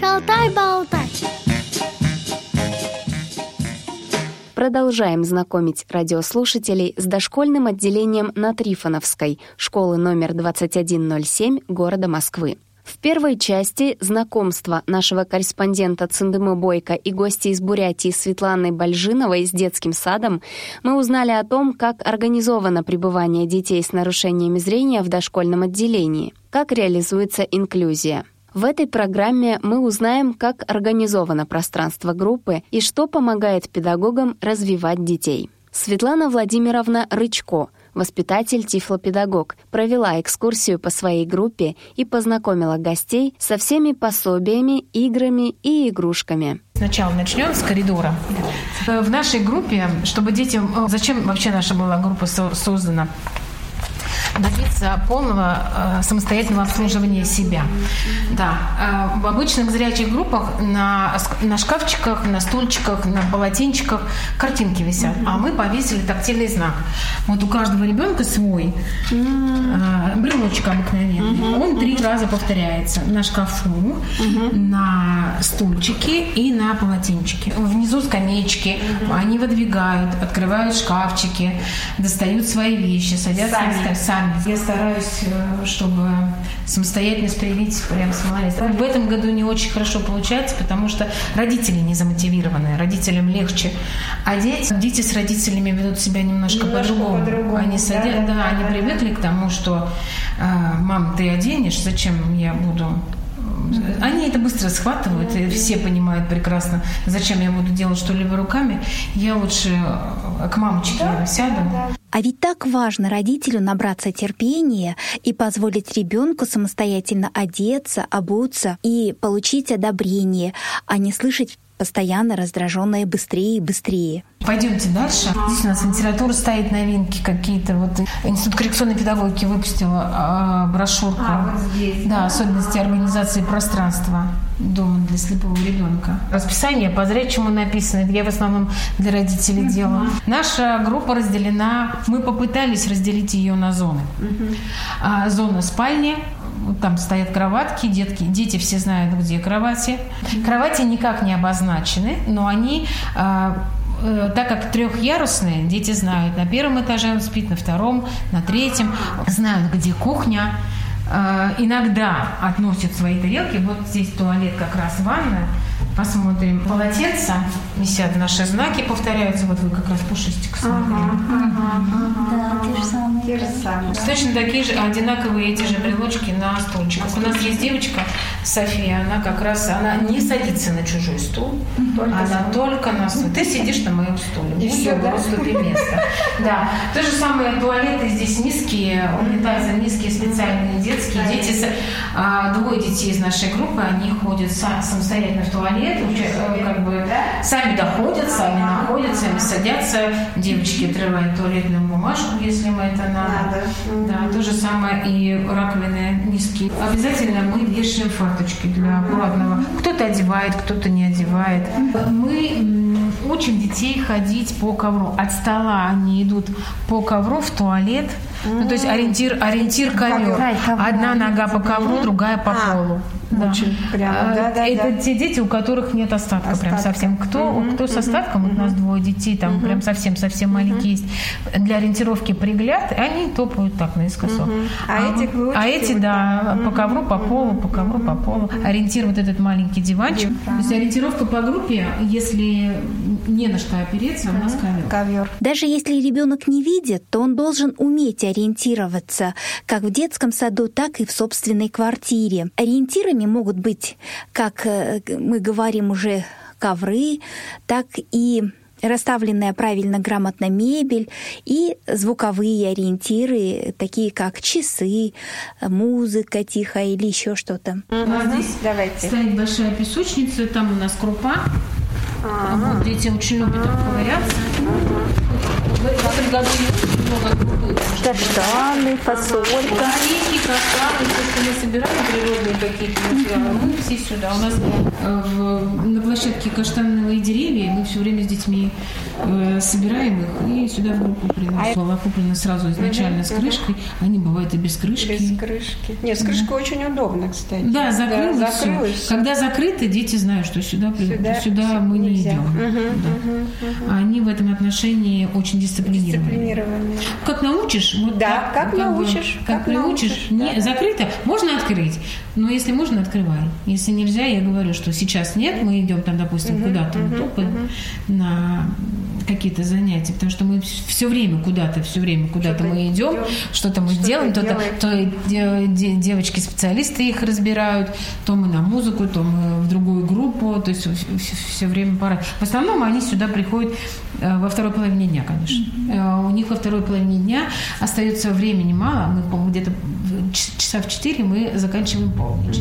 Шалтай-болтай. Продолжаем знакомить радиослушателей с дошкольным отделением на Трифоновской, школы номер 2107 города Москвы. В первой части знакомства нашего корреспондента Циндымы Бойко и гости из Бурятии Светланы Бальжиновой с детским садом мы узнали о том, как организовано пребывание детей с нарушениями зрения в дошкольном отделении, как реализуется инклюзия. В этой программе мы узнаем, как организовано пространство группы и что помогает педагогам развивать детей. Светлана Владимировна Рычко — воспитатель тифлопедагог, провела экскурсию по своей группе и познакомила гостей со всеми пособиями, играми и игрушками. Сначала начнем с коридора. В нашей группе, чтобы детям... Зачем вообще наша была группа создана? Добиться полного э, самостоятельного обслуживания себя. Да. Э, в обычных зрячих группах на, на шкафчиках, на стульчиках, на полотенчиках картинки висят, а мы повесили тактильный знак. Вот у каждого ребенка свой э, брелочек обыкновенный. Он три раза повторяется на шкафу, на стульчике и на полотенчике. Внизу скамеечки, они выдвигают, открывают шкафчики, достают свои вещи, садятся сами. сами я стараюсь, э, чтобы самостоятельность привить прямо с малолетства. В этом году не очень хорошо получается, потому что родители не замотивированы, родителям легче. А дети, дети с родителями ведут себя немножко, немножко по-другому. по-другому. Они, садят, да, да, они привыкли к тому, что э, мам, ты оденешь, зачем я буду они это быстро схватывают, и все понимают прекрасно, зачем я буду делать что-либо руками. Я лучше э, к мамочке да, сяду. Да. А ведь так важно родителю набраться терпения и позволить ребенку самостоятельно одеться, обуться и получить одобрение, а не слышать постоянно раздраженное быстрее и быстрее. Пойдемте дальше. Здесь у нас литература стоит, новинки какие-то. Вот Институт коррекционной педагогики выпустил а, брошюрку. А, вот здесь. Да, особенности организации пространства дома для слепого ребенка. Расписание по зрячему написано. Я в основном для родителей uh-huh. делаю. Наша группа разделена. Мы попытались разделить ее на зоны. Uh-huh. А, зона спальни, там стоят кроватки, детки, дети все знают, где кровати. Кровати никак не обозначены, но они а, э, так как трехъярусные, дети знают, на первом этаже он спит, на втором, на третьем, знают, где кухня, а, иногда относят свои тарелки. Вот здесь туалет, как раз ванная. Посмотрим. Полотенца висят, наши знаки повторяются. Вот вы как раз пушистик смотрели. Ага, ага, да, те же самые. Те же самые. Точно такие же, одинаковые эти же брелочки на стульчиках. У нас есть девочка София, она как раз, она не садится на чужой стул, только она сам. только на стул. Ты сидишь на моем стуле. И все, да? уступи место. Да. То же самое, туалеты здесь низкие, унитазы низкие, специальные детские. Дети, а, двое детей из нашей группы, они ходят самостоятельно в туалет лет, как бы сами доходят, сами находят, сами садятся, девочки отрывают туалетную бумажку, если мы это надо. Да, то же самое и раковины низкие. Обязательно мы вешаем фарточки для аккуратного. Кто-то одевает, кто-то не одевает. Мы учим детей ходить по ковру. От стола они идут по ковру в туалет. Ну, то есть ориентир, ориентир ковер. Одна нога по ковру, другая по а. полу. Да. Очень прямо. А, да, да, это да. те дети, у которых нет остатка, остатка. прям совсем. Кто, кто с остатком, у нас двое детей, там прям совсем совсем угу. маленькие есть. Для ориентировки пригляд, они топают так наискосок. А, а, этих вы а эти, да, по ковру, по полу, по ковру, по полу. Ориентир вот этот маленький диванчик. То есть ориентировка по группе, если не на что опереться, у нас ковер. ковер. Даже если ребенок не видит, то он должен уметь ориентироваться как в детском саду, так и в собственной квартире. Ориентирами могут быть, как э, мы говорим уже, ковры, так и расставленная правильно грамотно мебель и звуковые ориентиры, такие как часы, музыка тихая или еще что-то. А здесь Давайте. стоит большая песочница, там у нас крупа. А-а-а. Вот дети очень любят ковыряться. Каштаны, фасолька. Орехи, каштаны, все, что мы собираем, природные какие-то материалы, мы все сюда. У нас э, в, на площадке каштановые деревья, мы все время с детьми э, собираем их и сюда в группу приносим. Была куплена сразу изначально с крышкой, они бывают и без крышки. Без крышки. Нет, с крышкой очень удобно, кстати. Да, закрылось, Да, закрылось всё. Когда закрыто, дети знают, что сюда, Сюда- сюда, мы не нельзя. идем. Мгм, Да. Они в этом отношении очень дисциплинированы. Дисциплинированные. Как научишь, вот Да, так, как бы, научишь, как, как приучишь, научишь, не, да. закрыто, можно открыть, но если можно, открывай. Если нельзя, я говорю, что сейчас нет, мы идем там, допустим, куда-то на топы, на какие-то занятия, потому что мы все время куда-то, все время куда-то Что-то мы идем, идем, что-то мы что-то делаем, то, то, девочки-специалисты их разбирают, то мы на музыку, то мы в другую группу, то есть все, время пора. В основном они сюда приходят э, во второй половине дня, конечно. Э, У них во второй половине дня остается времени мало, мы, по-моему, где-то часа в 4 мы заканчиваем полночь.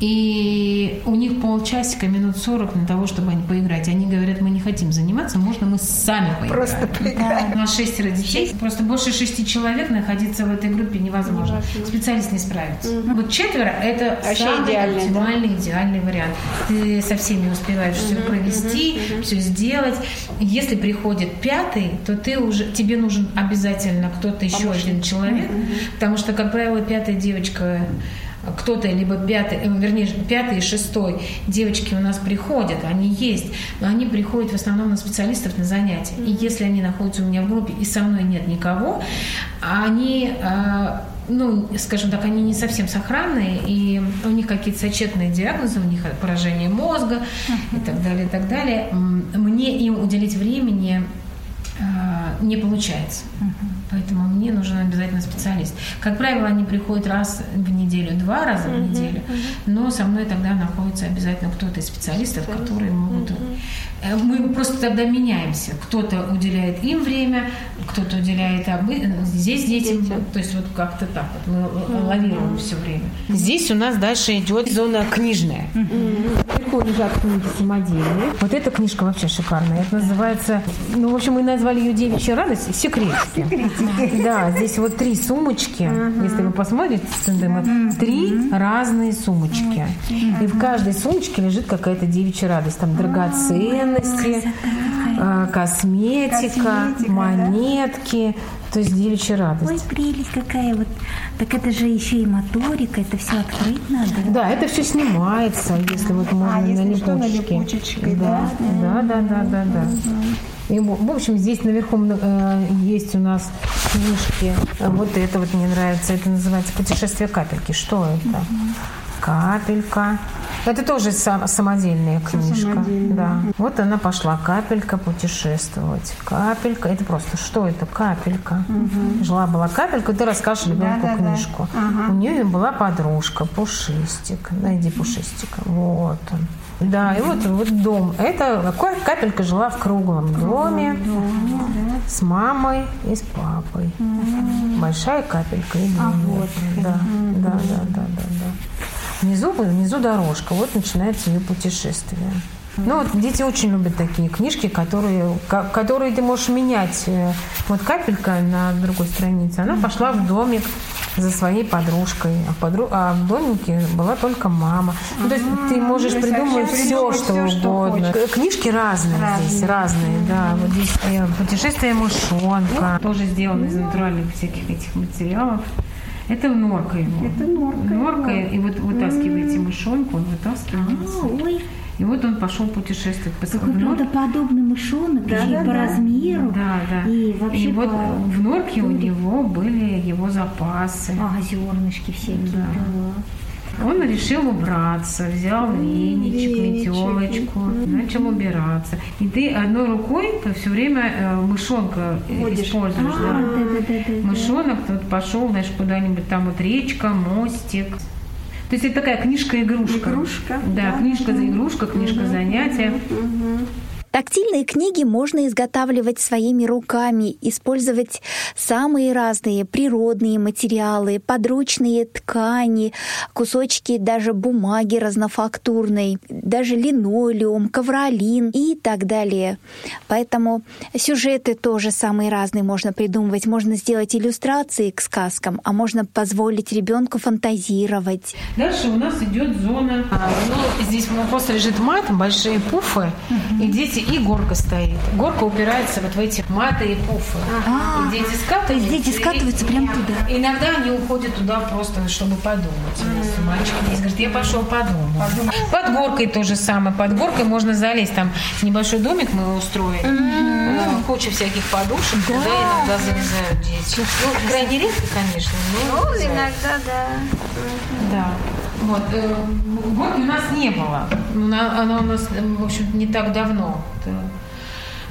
И у них полчасика, минут 40 на того, чтобы они поиграть. Они говорят, мы не хотим заниматься, можно мы сами поиграем. Просто поиграем. У нас шестеро детей. Просто больше шести человек находиться в этой группе невозможно. Специалист не справится. Вот четверо – это Вообще самый идеально, да? оптимальный, идеальный вариант. Ты со всеми успеваешь все провести, все сделать. Если приходит пятый, то ты уже тебе нужен обязательно кто-то еще один человек, потому что, как правило, пятая девочка кто-то, либо пятый, э, вернее, пятый и шестой девочки у нас приходят, они есть, но они приходят в основном на специалистов на занятия. И если они находятся у меня в группе, и со мной нет никого, они, э, ну, скажем так, они не совсем сохранные, и у них какие-то сочетные диагнозы, у них поражение мозга и так далее, и так далее. Мне им уделить времени э, не получается. Поэтому мне нужен обязательно специалист. Как правило, они приходят раз в неделю, два раза в неделю, но со мной тогда находится обязательно кто-то из специалистов, которые могут... Э, Мы просто тогда меняемся. Кто-то уделяет им время, кто-то уделяет обы- здесь детям. То есть вот как-то так вот мы лавируем все время. Здесь у нас дальше идет зона книжная. Вверху лежат книги самодельные. Вот эта книжка вообще шикарная. Это называется, ну, в общем, мы назвали ее «Девичья радость» секретики. Да, здесь вот три сумочки. Если вы посмотрите, три разные сумочки. И в каждой сумочке лежит какая-то девичья радость. Там драгоценности, э, косметика, монетки. То есть девичья радость. Ой, прелесть какая вот. Так это же еще и моторика, это все открыть надо. Да, это все снимается, если вот можно А, если на что, на липучке. липучечкой, да, да, да, да, да, да. И, в общем, здесь наверху э, есть у нас книжки. А Вот это вот мне нравится. Это называется «Путешествие капельки». Что это? Капелька. Это тоже сам- самодельная книжка. Да. Вот она пошла. Капелька путешествовать. Капелька. Это просто что это? Капелька. Жила была капелька. Ты расскажешь ребенку Да-да-да. книжку. У нее была подружка Пушистик. Найди Пушистика. Вот он. Да, и вот, вот дом. Это ка- капелька жила в круглом доме с мамой и с папой. Большая капелька и длинная. да, да, да, да, да, да. Внизу, внизу дорожка. Вот начинается ее путешествие. Ну вот дети очень любят такие книжки, которые, ко- которые ты можешь менять. Э, Вот капелька на другой странице, она пошла в домик за своей подружкой, а в, подру- а в домике была только мама. Ну, то есть ты можешь то придумать все, что всё, что угодно. хочешь. Книжки разные, здесь, разные, да. Вот здесь э, путешествие мышонка, тоже сделано из натуральных всяких этих материалов. Это норка его. Это норка Норка, его. и вот вытаскиваете мышонку, он вытаскивается. Ой, И вот он пошел путешествовать по нор- правдоподобный мышонок, Да, и да, по да. размеру. Да, да. И вообще вот по- в норке у него были его запасы. А, зернышки всякие. Да. да. Он решил убраться, взял веничек, веничек. метелочку, начал убираться. И ты одной рукой все время э, мышонка э, Водишь. используешь. А, да. да, да, да, да. Мышонок тут пошел, знаешь, куда-нибудь там вот речка, мостик. То есть это такая книжка-игрушка. Игрушка, Да, да. книжка за игрушка, книжка занятия. Тактильные книги можно изготавливать своими руками, использовать самые разные природные материалы, подручные ткани, кусочки даже бумаги разнофактурной, даже линолеум, ковролин и так далее. Поэтому сюжеты тоже самые разные можно придумывать. Можно сделать иллюстрации к сказкам, а можно позволить ребенку фантазировать. Дальше у нас идет зона. А, ну, здесь просто лежит мат, большие пуфы, угу. и дети, и горка стоит. Горка упирается вот в эти маты и пуфы. Ага. И дети скатываются. То есть дети скатываются и, прямо туда. Иногда они уходят туда просто, чтобы подумать. Mm. Мальчик здесь говорит, я пошел подумать. Подумай. Под горкой то же самое. Под горкой можно залезть. Там небольшой домик мы устроили. Mm. Куча всяких подушек. Да. Туда иногда залезают дети. Ну, крайне редко, конечно. Но ну, иногда, да. Да. Вот. Э, горки у нас не было. Она, она у нас, в общем не так давно.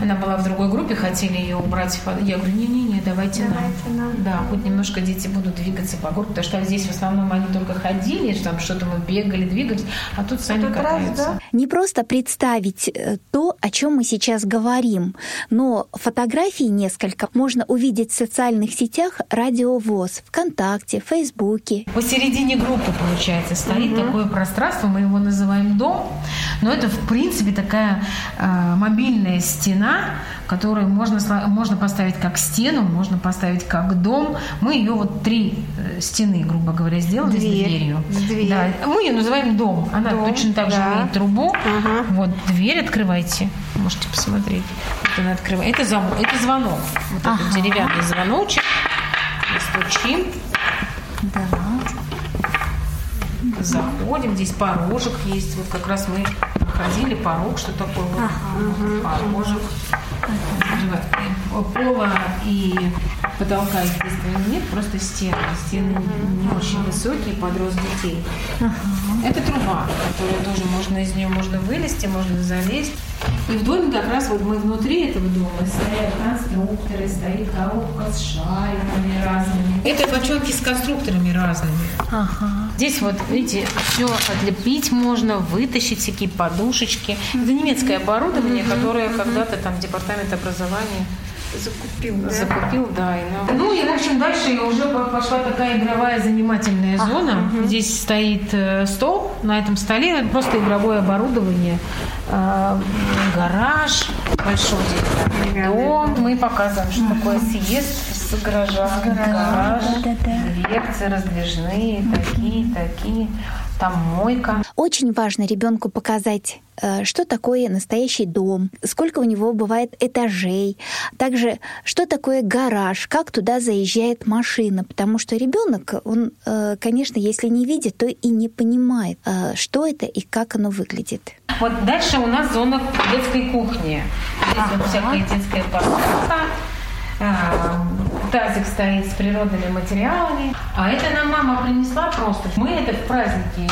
Она была в другой группе, хотели ее убрать. Я говорю, не-не-не, давайте, давайте нам. нам. Да, хоть немножко дети будут двигаться по городу, потому что здесь в основном они только ходили, там что-то мы бегали, двигались, а тут сами а тут катаются. Раз, да? Не просто представить э, то, о чем мы сейчас говорим, но фотографии несколько можно увидеть в социальных сетях Радиовоз, ВКонтакте, Фейсбуке. Посередине группы, получается, стоит угу. такое пространство, мы его называем дом, но это, в принципе, такая э, мобильная стена, стена, которую можно, можно поставить как стену, можно поставить как дом. Мы ее вот три э, стены, грубо говоря, сделали Дверь. с дверью. Дверь. Да. Мы ее называем дом. Она дом, точно так же имеет трубу. Ага. Вот дверь открывайте. Можете посмотреть. Вот она открывает. Это, зам... это звонок. Вот ага. этот деревянный звоночек. Мы стучим. Да. Заходим. Здесь порожек есть. Вот как раз мы ходили, порог, что такое ага. порожек. Пола и потолка, естественно, нет, просто стены. Стены не очень высокие под рост детей. Ага. Это труба, которая тоже можно из нее можно вылезти, можно залезть. И в доме как раз вот мы внутри этого дома стоят конструкторы, стоит коробка с шариками разными. Это бочонки с конструкторами разными. Ага. Здесь вот, видите, все отлепить можно, вытащить всякие подушечки. Это немецкое оборудование, которое когда-то там департамент образования Закупил, да? Закупил, да. И нам... Ну и, в общем, дальше уже пошла такая игровая занимательная зона. Ага. Здесь стоит э, стол, на этом столе просто игровое оборудование, э, гараж, большой дом. Мы показываем, что такое съезд с гаража, гараж, да, да, да. лекции раздвижные, такие, такие там мойка. Очень важно ребенку показать, э, что такое настоящий дом, сколько у него бывает этажей, также что такое гараж, как туда заезжает машина, потому что ребенок, он, э, конечно, если не видит, то и не понимает, э, что это и как оно выглядит. Вот дальше у нас зона детской кухни. Здесь ага. вот всякая детская посуда тазик стоит с природными материалами. А это нам мама принесла просто. Мы это в праздники.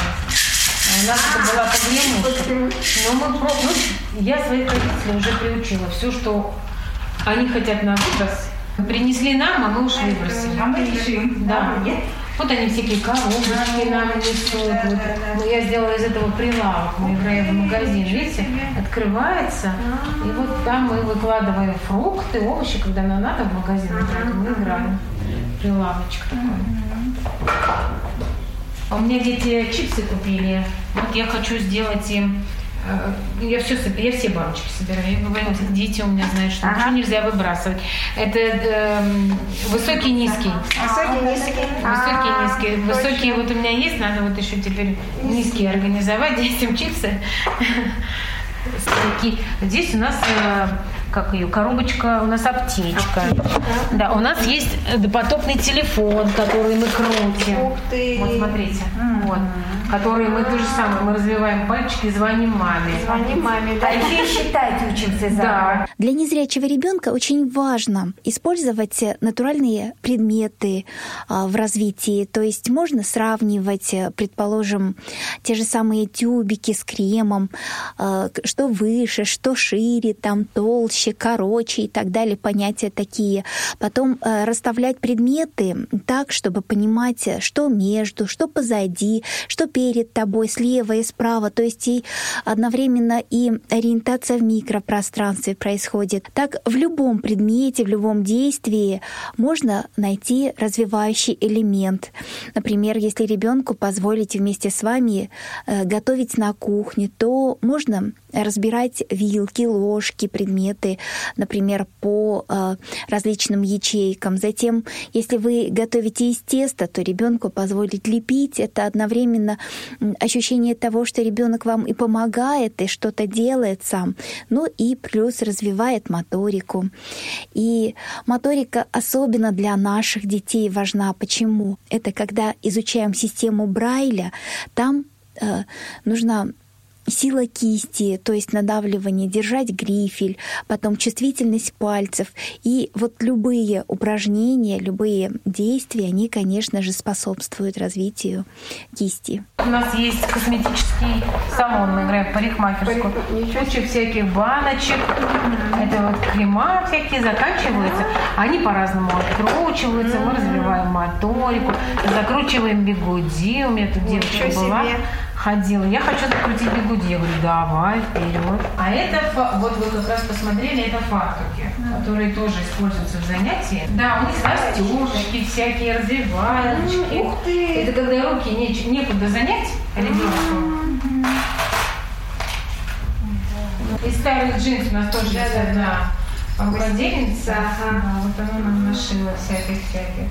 У нас это была погремушка. Но мы, ну, я своих родителей уже приучила. Все, что они хотят на выброс, принесли нам, а мы уж выбросили. А мы решим. Да. Вот они всякие коробочки нам несут. Вот. Ну, я сделала из этого прилавок. Мы играем в магазин. Видите, открывается. И вот там мы выкладываем фрукты, овощи, когда нам надо в магазин мы играем. Прилавочек такой. А у меня дети чипсы купили. Вот я хочу сделать им я все, я все баночки собираю. Я говорю, дети у меня знают, что ага. ничего нельзя выбрасывать. Это э, высокий, низкий. Высокий, низкий. Высокий, низкий. Высокие вот у меня есть, надо вот еще теперь низкие организовать детям чипсы. Здесь у нас э, как ее, коробочка, у нас аптечка. аптечка. Да, у нас есть допотопный телефон, который мы крутим. Ух ты. Вот смотрите. Mm-hmm. Вот. Который мы то же самое, мы развиваем пальчики, звоним маме. Звоним маме, да. И считать учимся за. Да. Для незрячего ребенка очень важно использовать натуральные предметы а, в развитии. То есть можно сравнивать, предположим, те же самые тюбики с кремом, а, что выше, что шире, там толще толще, короче и так далее, понятия такие. Потом э, расставлять предметы так, чтобы понимать, что между, что позади, что перед тобой, слева и справа. То есть и одновременно и ориентация в микропространстве происходит. Так в любом предмете, в любом действии можно найти развивающий элемент. Например, если ребенку позволить вместе с вами э, готовить на кухне, то можно разбирать вилки, ложки, предметы, например, по э, различным ячейкам. Затем, если вы готовите из теста, то ребенку позволить лепить. Это одновременно ощущение того, что ребенок вам и помогает, и что-то делает сам. Ну и плюс развивает моторику. И моторика особенно для наших детей важна. Почему? Это когда изучаем систему Брайля, там э, нужно сила кисти, то есть надавливание, держать грифель, потом чувствительность пальцев. И вот любые упражнения, любые действия, они, конечно же, способствуют развитию кисти. У нас есть косметический салон, мы играем в парикмахерскую. Куча всяких баночек. Это вот крема всякие заканчиваются. Они по-разному откручиваются. Мы развиваем моторику, закручиваем бигуди. У меня тут девочка была ходила. Я хочу закрутить бигуди. Я говорю, давай, вперед. А это, вот вы как раз посмотрели, это фартуки, которые тоже используются в занятии. Да, у них застежки всякие, развивалочки. Ух ты! Это когда руки не, некуда занять ребенку. Из старых джинс у нас тоже есть одна. Да, вот она нам нашила всяких-всяких.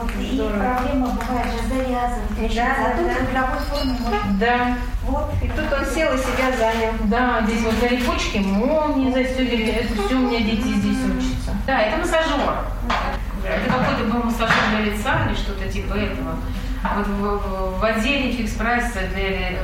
Вот, и проблема бывает же завязывать. Да, а тут в любой форме можно. Да. Вот, и тут он сел и себя занял. Да, здесь вот на липучке молнии застегивали. Это все у меня дети здесь учатся. Да, это массажер. Это какой-то был массажер для лица или что-то типа этого. Вот в, в, в отделе фикс прайса для, э,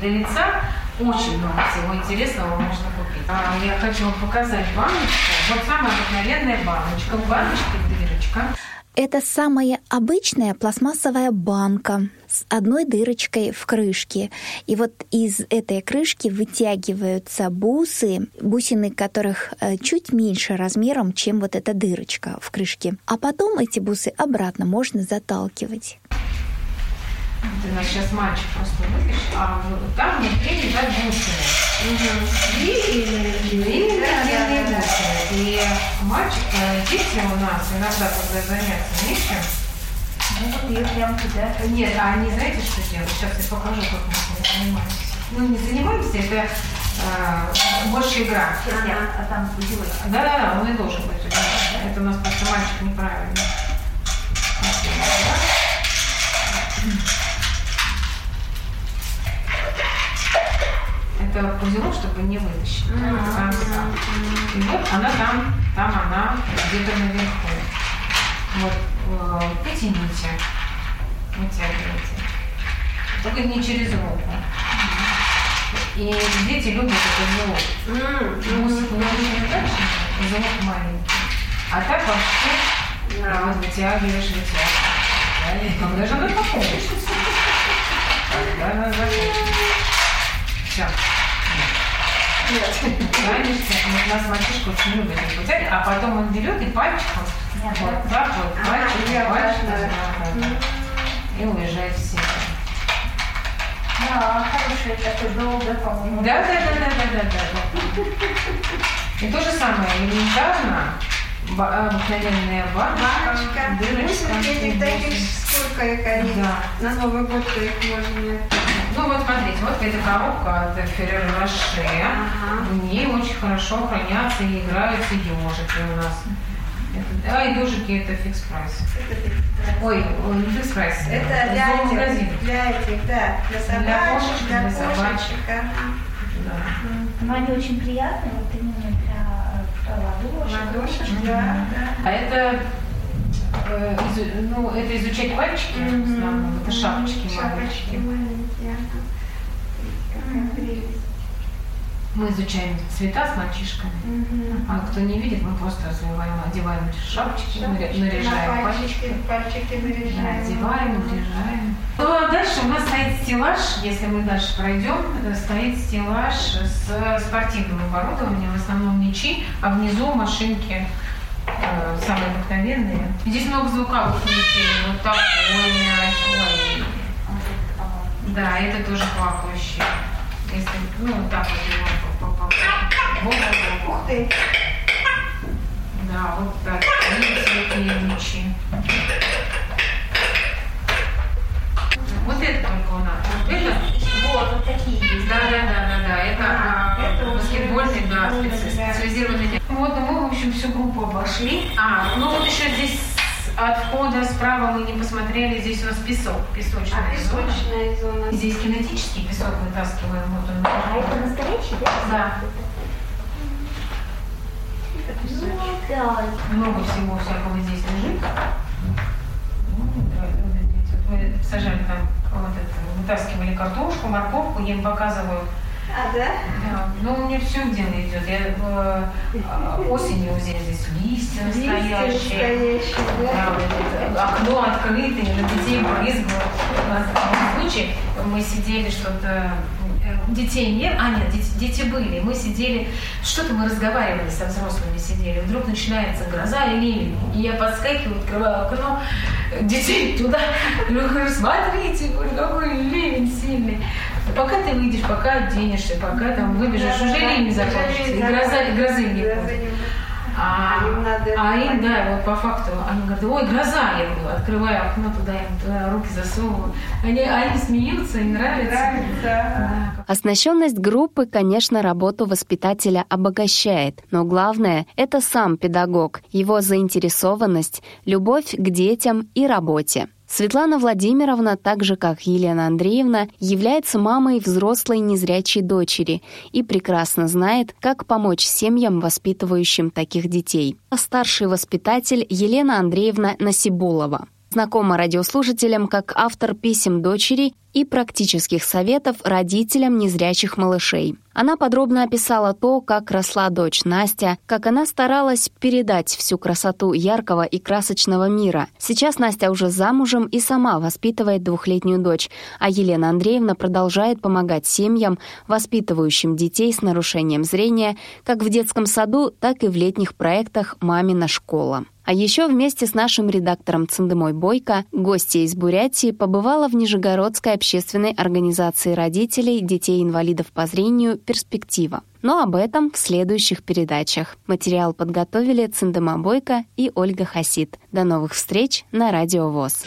для лица очень много всего интересного можно купить. А, я хочу вам показать баночку. Вот самая обыкновенная баночка. Баночка, дырочка. Это самая обычная пластмассовая банка с одной дырочкой в крышке. И вот из этой крышки вытягиваются бусы, бусины которых э, чуть меньше размером, чем вот эта дырочка в крышке. А потом эти бусы обратно можно заталкивать. Это наш сейчас мальчик просто вытащил, а там внутри лежат бусины. Длинные отдельные бусины. И мальчик, дети у нас иногда, когда заняться нечем, Ну, вот ее прям туда. нет, а они знаете, что делают? Сейчас я покажу, как мы этим занимаемся. Ну, не занимаемся, это э, больше игра. Ага, а там делать. Да, да, да, он и должен быть. да. Это у нас просто мальчик неправильно. Это узелок, чтобы не вытащить. Там, там. И вот она там, там она где-то наверху. Вот, э, потяните, вытягивайте. Только не через руку. И дети любят этот узелок. Мусик немножко дальше, узелок маленький. А так вообще да. вот вытягиваешь, вытягиваешь. Когда же она закончится? Когда она? Все. Нет. Конечно, у нас мальчишка очень любит их вытягивать, а потом он берет и пальчиком вот так вот, пальчиком, пальчиком, и уезжает в себя. Да, хороший такой долго, по-моему. Да, да, да, да, да, да, да. И то же самое, элементарно, обыкновенная баночка, Баночка. дырочка. Таких, сколько их они. Да. На Новый год их можно. Ну вот смотрите, вот эта коробка от Ferrero Rocher. Ага. В ней очень хорошо хранятся и играются ежики у нас. Это, да, и ежики это Fix Price. Ой, ой, не Fix Price. Это для магазин. этих, для этих, да, для собачек, кошечек, для для собачек. ага. Да. Но они очень приятные, вот именно для, для ладошек. Ладошек, да, да. А это, э, изу- ну, это изучать пальчики, в основном, это шапочки Шапочки маленькие. маленькие. ага. Какая прелесть. Мы изучаем цвета с мальчишками. Мгм. А кто не видит, мы просто развиваем, одеваем шапочки, наря- наряжаем На пальчики. пальчики, пальчики Да, наряжаем. одеваем, наряжаем. Ну, а дальше у нас стоит стеллаж, если мы дальше пройдем, стоит стеллаж с спортивным оборудованием, в основном мячи, а внизу машинки э, самые обыкновенные. Здесь много звуковых мячей, вот такой мяч, ой. Да, это тоже плавающий. Если, ну, вот так вот его Ух ты. Да, вот так. Видите, такие мячи. Вот это только у нас. Вот это? Вот, вот такие есть. Да, да, да, да, да. Это, А, это баскетбольный, да. специализированный. Вот, ну мы, в общем, всю группу обошли. А, ну вот еще здесь от входа справа мы не посмотрели, здесь у нас песок, песочная А зона. песочная зона. Здесь кинетический песок вытаскиваем. Вот он. А это настоящий, да? Да. Ну, да. Много всего всякого здесь лежит. Ну, Мы сажали там, вот это, вытаскивали картошку, морковку, я им показываю. А, да? Да, ну у меня все дело идет. Я э, э, осенью здесь, здесь листья настоящие. настоящие, Да, да? окно открытое, на детей брызгало. У нас в случае мы сидели что-то э, детей нет, а нет, дети, дети были. Мы сидели, что-то мы разговаривали со взрослыми, сидели. Вдруг начинается гроза и ливень. И я подскакиваю, открываю окно, детей туда. Говорю, смотрите, какой ливень сильный. Пока ты выйдешь, пока оденешься, пока там выбежишь, уже ливень закончится. И гроза, и грозы не будет. Грозы не будет. А, Им надо а им, понять. да, вот по факту, они говорят, ой, гроза, я говорю, открываю окно туда, им туда руки засовываю. Они, они смеются, им нравится. Нравится. Да. Оснащенность группы, конечно, работу воспитателя обогащает, но главное — это сам педагог, его заинтересованность, любовь к детям и работе. Светлана Владимировна, так же как Елена Андреевна, является мамой взрослой незрячей дочери и прекрасно знает, как помочь семьям, воспитывающим таких детей. А старший воспитатель Елена Андреевна Насибулова. Знакома радиослушателям как автор писем дочери и практических советов родителям незрячих малышей. Она подробно описала то, как росла дочь Настя, как она старалась передать всю красоту яркого и красочного мира. Сейчас Настя уже замужем и сама воспитывает двухлетнюю дочь, а Елена Андреевна продолжает помогать семьям, воспитывающим детей с нарушением зрения, как в детском саду, так и в летних проектах «Мамина школа». А еще вместе с нашим редактором Цендемой Бойко, гостья из Бурятии, побывала в Нижегородской общественной организации родителей детей-инвалидов по зрению «Перспектива». Но об этом в следующих передачах. Материал подготовили Цендема Бойко и Ольга Хасид. До новых встреч на Радио ВОЗ.